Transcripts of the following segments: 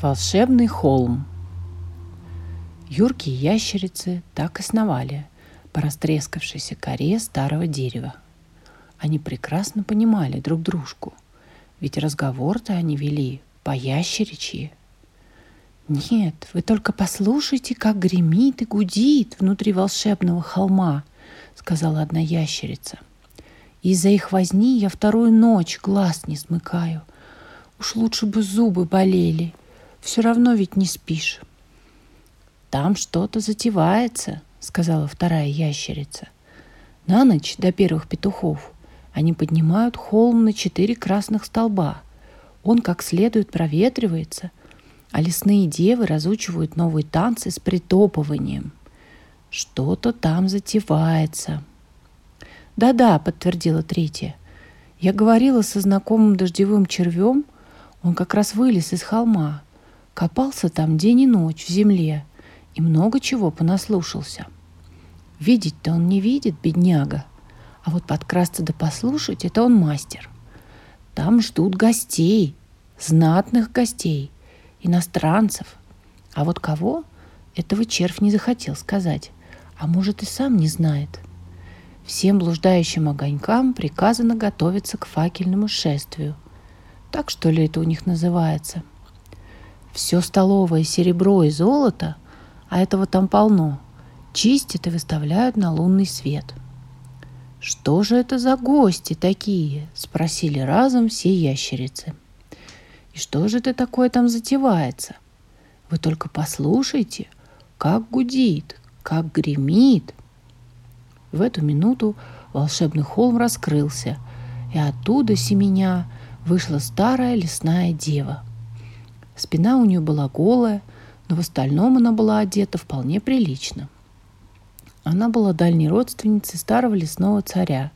Волшебный холм. Юрки и ящерицы так и сновали по растрескавшейся коре старого дерева. Они прекрасно понимали друг дружку, ведь разговор-то они вели по ящеричьи. Нет, вы только послушайте, как гремит и гудит внутри волшебного холма, сказала одна ящерица. Из-за их возни я вторую ночь глаз не смыкаю. Уж лучше бы зубы болели — все равно ведь не спишь. Там что-то затевается, сказала вторая ящерица. На ночь до первых петухов они поднимают холм на четыре красных столба. Он как следует проветривается, а лесные девы разучивают новые танцы с притопыванием. Что-то там затевается. Да-да, подтвердила третья. Я говорила со знакомым дождевым червем, он как раз вылез из холма. Копался там день и ночь в земле и много чего понаслушался. Видеть-то он не видит, бедняга, а вот подкрасться да послушать — это он мастер. Там ждут гостей, знатных гостей, иностранцев. А вот кого? Этого червь не захотел сказать, а может и сам не знает. Всем блуждающим огонькам приказано готовиться к факельному шествию. Так что ли это у них называется? Все столовое серебро и золото, а этого там полно, чистят и выставляют на лунный свет. «Что же это за гости такие?» – спросили разом все ящерицы. «И что же это такое там затевается? Вы только послушайте, как гудит, как гремит!» В эту минуту волшебный холм раскрылся, и оттуда семеня вышла старая лесная дева – Спина у нее была голая, но в остальном она была одета вполне прилично. Она была дальней родственницей старого лесного царя,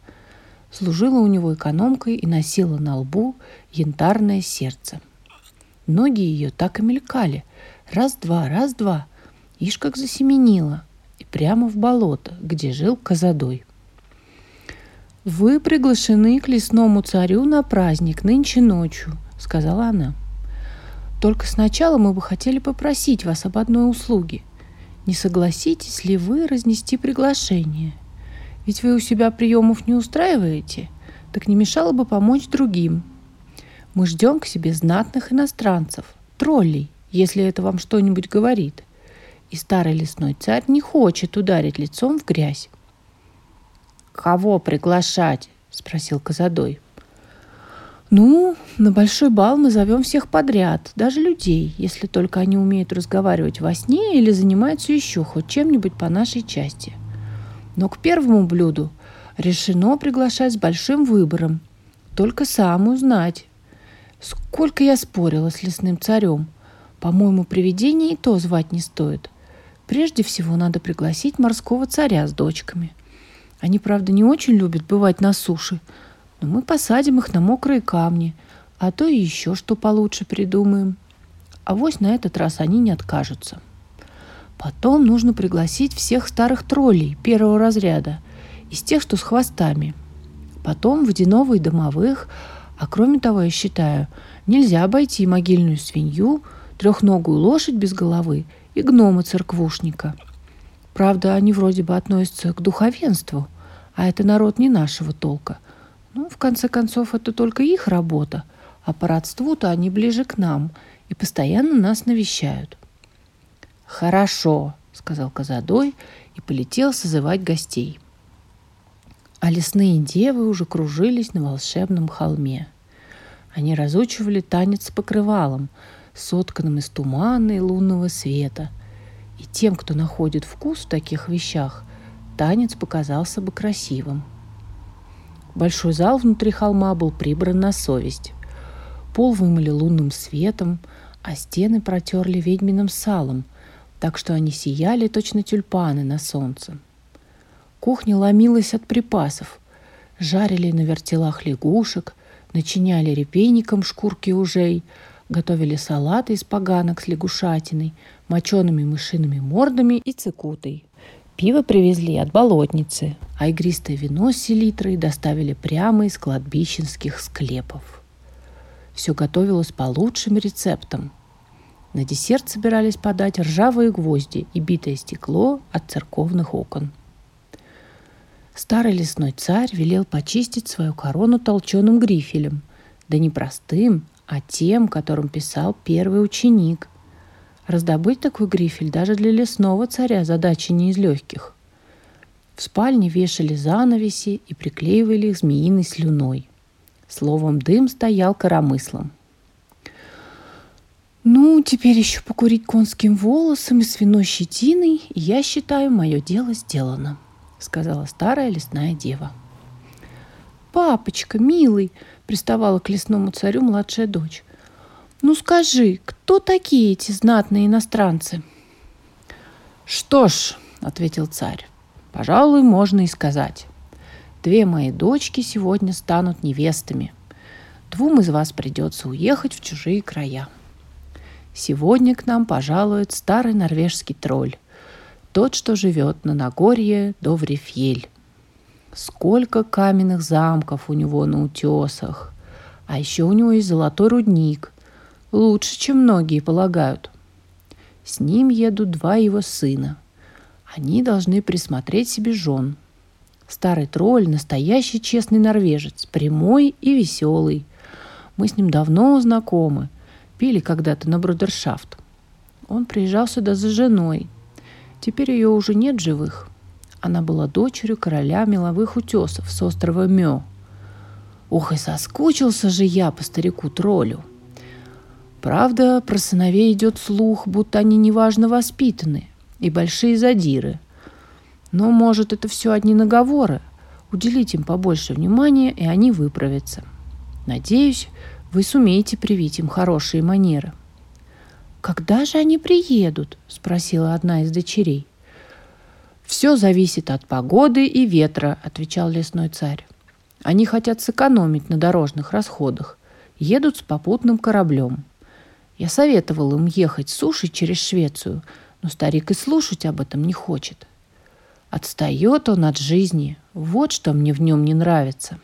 служила у него экономкой и носила на лбу янтарное сердце. Ноги ее так и мелькали. Раз-два, раз-два. Ишь как засеменила. И прямо в болото, где жил Казадой. «Вы приглашены к лесному царю на праздник нынче ночью», — сказала она. Только сначала мы бы хотели попросить вас об одной услуге. Не согласитесь ли вы разнести приглашение? Ведь вы у себя приемов не устраиваете, так не мешало бы помочь другим. Мы ждем к себе знатных иностранцев, троллей, если это вам что-нибудь говорит. И старый лесной царь не хочет ударить лицом в грязь. «Кого приглашать?» – спросил Казадой. Ну, на большой бал мы зовем всех подряд, даже людей, если только они умеют разговаривать во сне или занимаются еще хоть чем-нибудь по нашей части. Но к первому блюду решено приглашать с большим выбором. Только самую знать. Сколько я спорила с лесным царем. По-моему, привидение и то звать не стоит. Прежде всего надо пригласить морского царя с дочками. Они, правда, не очень любят бывать на суше – но мы посадим их на мокрые камни, а то и еще что получше придумаем. А вось на этот раз они не откажутся. Потом нужно пригласить всех старых троллей первого разряда, из тех, что с хвостами. Потом водяного и домовых, а кроме того, я считаю, нельзя обойти могильную свинью, трехногую лошадь без головы и гнома-церквушника. Правда, они вроде бы относятся к духовенству, а это народ не нашего толка. Ну, в конце концов, это только их работа, а по родству-то они ближе к нам и постоянно нас навещают. «Хорошо», — сказал Казадой и полетел созывать гостей. А лесные девы уже кружились на волшебном холме. Они разучивали танец с покрывалом, сотканным из тумана и лунного света. И тем, кто находит вкус в таких вещах, танец показался бы красивым — Большой зал внутри холма был прибран на совесть. Пол вымыли лунным светом, а стены протерли ведьминым салом, так что они сияли точно тюльпаны на солнце. Кухня ломилась от припасов. Жарили на вертелах лягушек, начиняли репейником шкурки ужей, готовили салаты из поганок с лягушатиной, мочеными мышиными мордами и цикутой. Пиво привезли от болотницы, а игристое вино с селитрой доставили прямо из кладбищенских склепов. Все готовилось по лучшим рецептам. На десерт собирались подать ржавые гвозди и битое стекло от церковных окон. Старый лесной царь велел почистить свою корону толченым грифелем, да не простым, а тем, которым писал первый ученик. Раздобыть такой грифель даже для лесного царя задача не из легких. В спальне вешали занавеси и приклеивали их змеиной слюной. Словом, дым стоял коромыслом – ну, теперь еще покурить конским волосом и свиной щетиной, и я считаю, мое дело сделано, сказала старая лесная дева. Папочка, милый, приставала к лесному царю младшая дочь. Ну скажи, кто такие эти знатные иностранцы? Что ж, ответил царь, пожалуй, можно и сказать. Две мои дочки сегодня станут невестами. Двум из вас придется уехать в чужие края. Сегодня к нам пожалует старый норвежский тролль, тот, что живет на Нагорье Доврифьель. Сколько каменных замков у него на утесах. А еще у него есть золотой рудник. Лучше, чем многие полагают. С ним едут два его сына. Они должны присмотреть себе жен. Старый тролль – настоящий честный норвежец, прямой и веселый. Мы с ним давно знакомы – Пили когда-то на брудершафт. Он приезжал сюда за женой. Теперь ее уже нет живых. Она была дочерью короля меловых утесов с острова Мё. Ух, и соскучился же я по старику-троллю. Правда, про сыновей идет слух, будто они неважно воспитаны и большие задиры. Но, может, это все одни наговоры. Уделить им побольше внимания, и они выправятся. Надеюсь, вы сумеете привить им хорошие манеры. «Когда же они приедут?» – спросила одна из дочерей. «Все зависит от погоды и ветра», – отвечал лесной царь. «Они хотят сэкономить на дорожных расходах. Едут с попутным кораблем. Я советовал им ехать суши через Швецию, но старик и слушать об этом не хочет. Отстает он от жизни. Вот что мне в нем не нравится».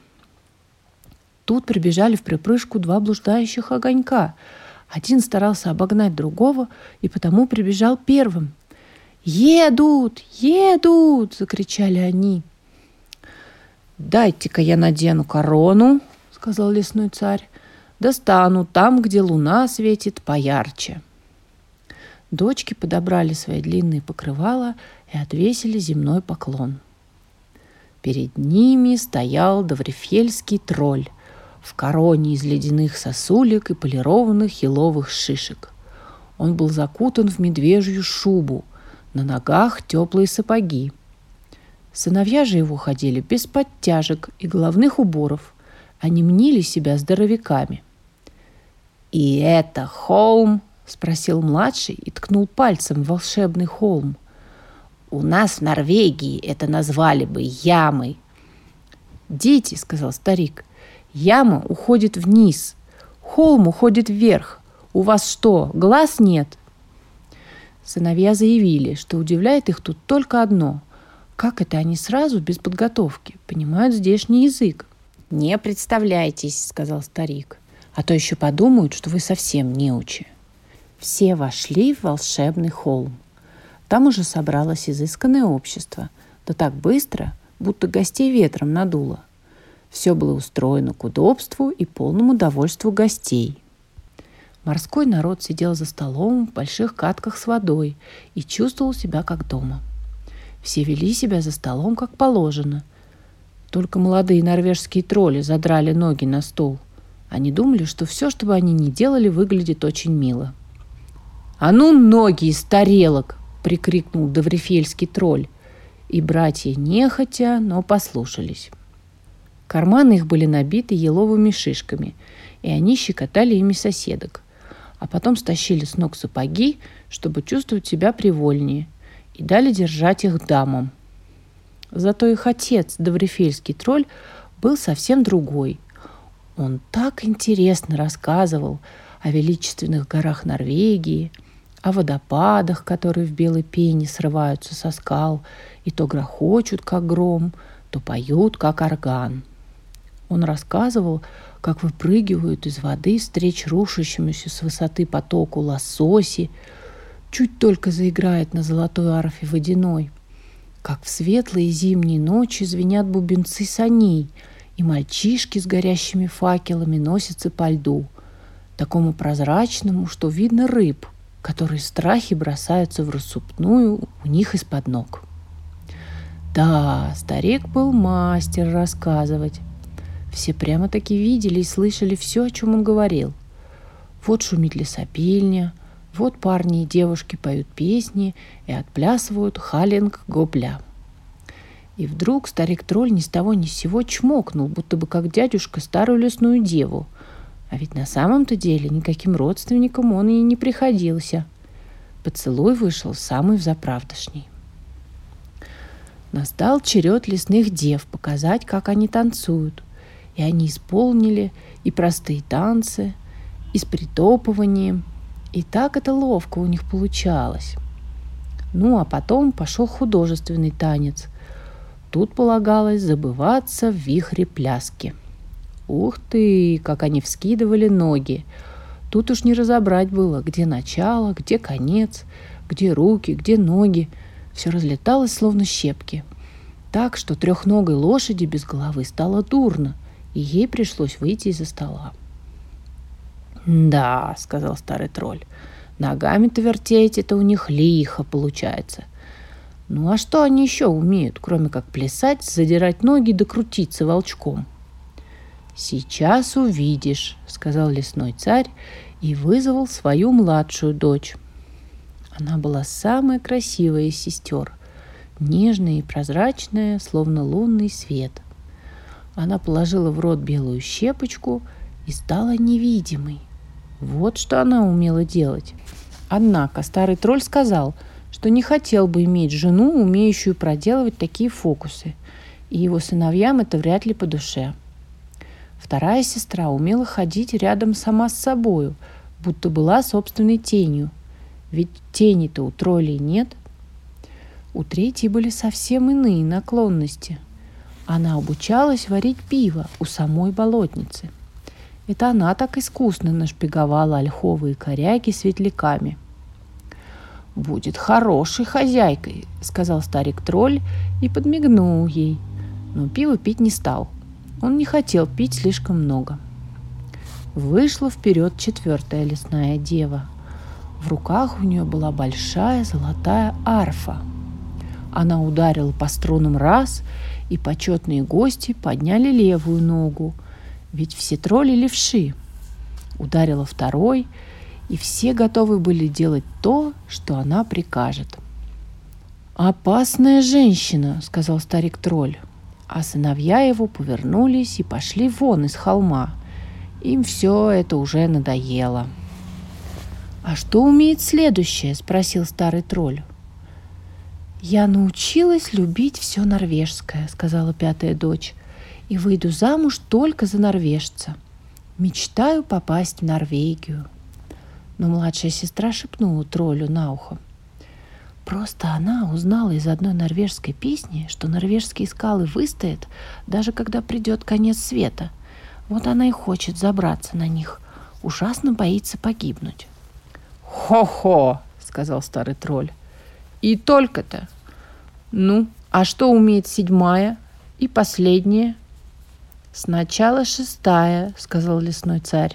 Тут прибежали в припрыжку два блуждающих огонька. Один старался обогнать другого и потому прибежал первым. «Едут! Едут!» – закричали они. «Дайте-ка я надену корону», – сказал лесной царь. «Достану там, где луна светит поярче». Дочки подобрали свои длинные покрывала и отвесили земной поклон. Перед ними стоял Доврефельский тролль в короне из ледяных сосулек и полированных еловых шишек. Он был закутан в медвежью шубу, на ногах теплые сапоги. Сыновья же его ходили без подтяжек и головных уборов. Они мнили себя здоровяками. «И это холм?» – спросил младший и ткнул пальцем в волшебный холм. «У нас в Норвегии это назвали бы ямой». «Дети», – сказал старик, Яма уходит вниз, холм уходит вверх. У вас что, глаз нет? Сыновья заявили, что удивляет их тут только одно. Как это они сразу, без подготовки, понимают здешний язык? «Не представляйтесь», — сказал старик, «а то еще подумают, что вы совсем неучи». Все вошли в волшебный холм. Там уже собралось изысканное общество, да так быстро, будто гостей ветром надуло. Все было устроено к удобству и полному довольству гостей. Морской народ сидел за столом в больших катках с водой и чувствовал себя как дома. Все вели себя за столом как положено. Только молодые норвежские тролли задрали ноги на стол. Они думали, что все, что бы они ни делали, выглядит очень мило. «А ну, ноги из тарелок!» — прикрикнул Доврефельский тролль. И братья нехотя, но послушались. Карманы их были набиты еловыми шишками, и они щекотали ими соседок. А потом стащили с ног сапоги, чтобы чувствовать себя привольнее, и дали держать их дамам. Зато их отец, Доврефельский тролль, был совсем другой. Он так интересно рассказывал о величественных горах Норвегии, о водопадах, которые в белой пене срываются со скал и то грохочут, как гром, то поют, как орган – он рассказывал, как выпрыгивают из воды встреч рушащемуся с высоты потоку лососи, чуть только заиграет на золотой арфе водяной, как в светлые зимние ночи звенят бубенцы саней, и мальчишки с горящими факелами носятся по льду, такому прозрачному, что видно рыб, которые в страхе бросаются в рассыпную у них из-под ног. Да, старик был мастер рассказывать. Все прямо-таки видели и слышали все, о чем он говорил. Вот шумит лесопильня, вот парни и девушки поют песни и отплясывают халинг-гобля. И вдруг старик-тролль ни с того ни с сего чмокнул, будто бы как дядюшка старую лесную деву. А ведь на самом-то деле никаким родственникам он и не приходился. Поцелуй вышел самый взаправдошний. Настал черед лесных дев показать, как они танцуют. И они исполнили и простые танцы, и с притопыванием, и так это ловко у них получалось. Ну, а потом пошел художественный танец. Тут полагалось забываться в вихре пляски. Ух ты, как они вскидывали ноги! Тут уж не разобрать было, где начало, где конец, где руки, где ноги. Все разлеталось, словно щепки. Так, что трехногой лошади без головы стало дурно, и ей пришлось выйти из-за стола. «Да», — сказал старый тролль, — «ногами-то вертеть это у них лихо получается. Ну а что они еще умеют, кроме как плясать, задирать ноги да крутиться волчком?» «Сейчас увидишь», — сказал лесной царь и вызвал свою младшую дочь. Она была самая красивая из сестер, нежная и прозрачная, словно лунный свет. Она положила в рот белую щепочку и стала невидимой. Вот что она умела делать. Однако старый тролль сказал, что не хотел бы иметь жену, умеющую проделывать такие фокусы, и его сыновьям это вряд ли по душе. Вторая сестра умела ходить рядом сама с собою, будто была собственной тенью. Ведь тени-то у троллей нет. У третьей были совсем иные наклонности. Она обучалась варить пиво у самой болотницы – это она так искусно нашпиговала ольховые коряги светляками. «Будет хорошей хозяйкой», — сказал старик-тролль и подмигнул ей. Но пиво пить не стал. Он не хотел пить слишком много. Вышла вперед четвертая лесная дева. В руках у нее была большая золотая арфа. Она ударила по струнам раз, и почетные гости подняли левую ногу — ведь все тролли левши. Ударила второй, и все готовы были делать то, что она прикажет. «Опасная женщина», — сказал старик-тролль. А сыновья его повернулись и пошли вон из холма. Им все это уже надоело. «А что умеет следующее?» — спросил старый тролль. «Я научилась любить все норвежское», — сказала пятая дочь и выйду замуж только за норвежца. Мечтаю попасть в Норвегию. Но младшая сестра шепнула троллю на ухо. Просто она узнала из одной норвежской песни, что норвежские скалы выстоят, даже когда придет конец света. Вот она и хочет забраться на них. Ужасно боится погибнуть. «Хо-хо!» — сказал старый тролль. «И только-то! Ну, а что умеет седьмая и последняя?» «Сначала шестая», — сказал лесной царь.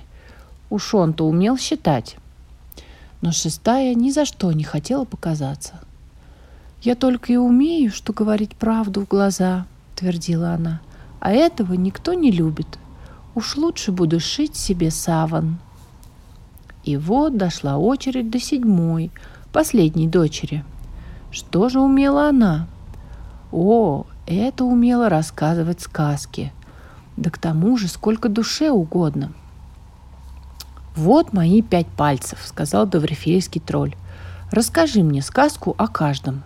Уж он-то умел считать. Но шестая ни за что не хотела показаться. «Я только и умею, что говорить правду в глаза», — твердила она. «А этого никто не любит. Уж лучше буду шить себе саван». И вот дошла очередь до седьмой, последней дочери. Что же умела она? О, это умела рассказывать сказки — да к тому же сколько душе угодно. «Вот мои пять пальцев», — сказал Доврефельский тролль. «Расскажи мне сказку о каждом».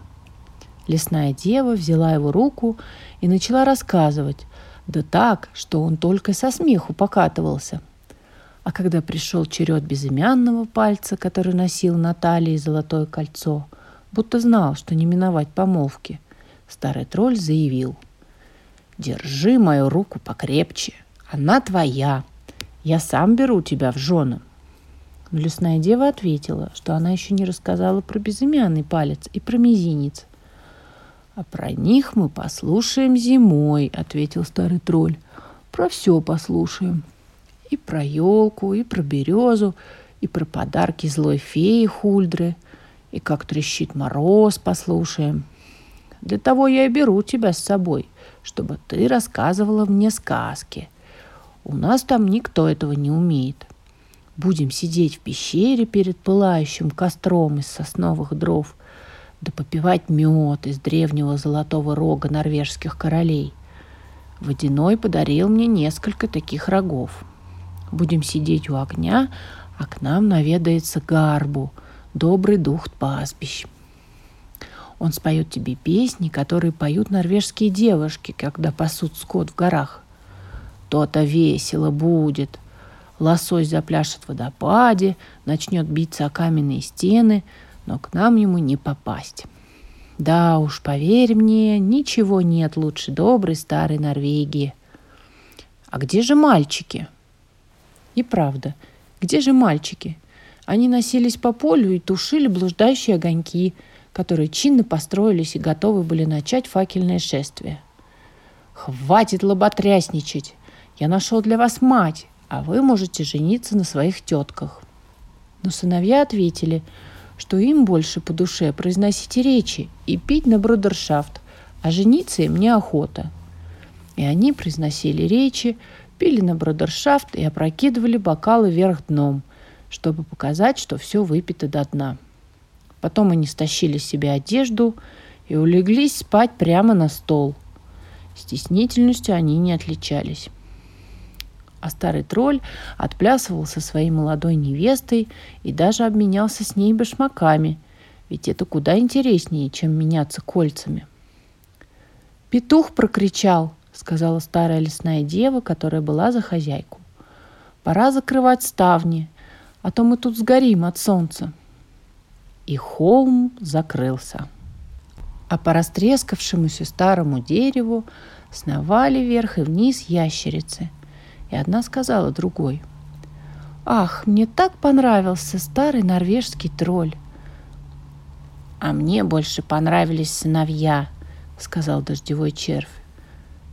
Лесная дева взяла его руку и начала рассказывать, да так, что он только со смеху покатывался. А когда пришел черед безымянного пальца, который носил на талии золотое кольцо, будто знал, что не миновать помолвки, старый тролль заявил — Держи мою руку покрепче. Она твоя. Я сам беру тебя в жены. Но лесная дева ответила, что она еще не рассказала про безымянный палец и про мизинец. «А про них мы послушаем зимой», — ответил старый тролль. «Про все послушаем. И про елку, и про березу, и про подарки злой феи Хульдры, и как трещит мороз послушаем. Для того я и беру тебя с собой, чтобы ты рассказывала мне сказки. У нас там никто этого не умеет. Будем сидеть в пещере перед пылающим костром из сосновых дров, да попивать мед из древнего золотого рога норвежских королей. Водяной подарил мне несколько таких рогов. Будем сидеть у огня, а к нам наведается Гарбу, добрый дух пастбищ. Он споет тебе песни, которые поют норвежские девушки, когда пасут скот в горах. То-то весело будет. Лосось запляшет в водопаде, начнет биться о каменные стены, но к нам ему не попасть. Да уж, поверь мне, ничего нет лучше доброй старой Норвегии. А где же мальчики? И правда, где же мальчики? Они носились по полю и тушили блуждающие огоньки, которые чинно построились и готовы были начать факельное шествие. «Хватит лоботрясничать! Я нашел для вас мать, а вы можете жениться на своих тетках». Но сыновья ответили, что им больше по душе произносить речи и пить на брудершафт, а жениться им неохота. И они произносили речи, пили на бродершафт и опрокидывали бокалы вверх дном, чтобы показать, что все выпито до дна. Потом они стащили себе одежду и улеглись спать прямо на стол. Стеснительностью они не отличались. А старый тролль отплясывал со своей молодой невестой и даже обменялся с ней башмаками, ведь это куда интереснее, чем меняться кольцами. Петух прокричал – сказала старая лесная дева, которая была за хозяйку. Пора закрывать ставни, а то мы тут сгорим от солнца. И холм закрылся. А по растрескавшемуся старому дереву сновали вверх и вниз ящерицы. И одна сказала другой. «Ах, мне так понравился старый норвежский тролль!» «А мне больше понравились сыновья», — сказал дождевой червь.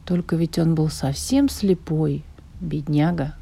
Только ведь он был совсем слепой, бедняга.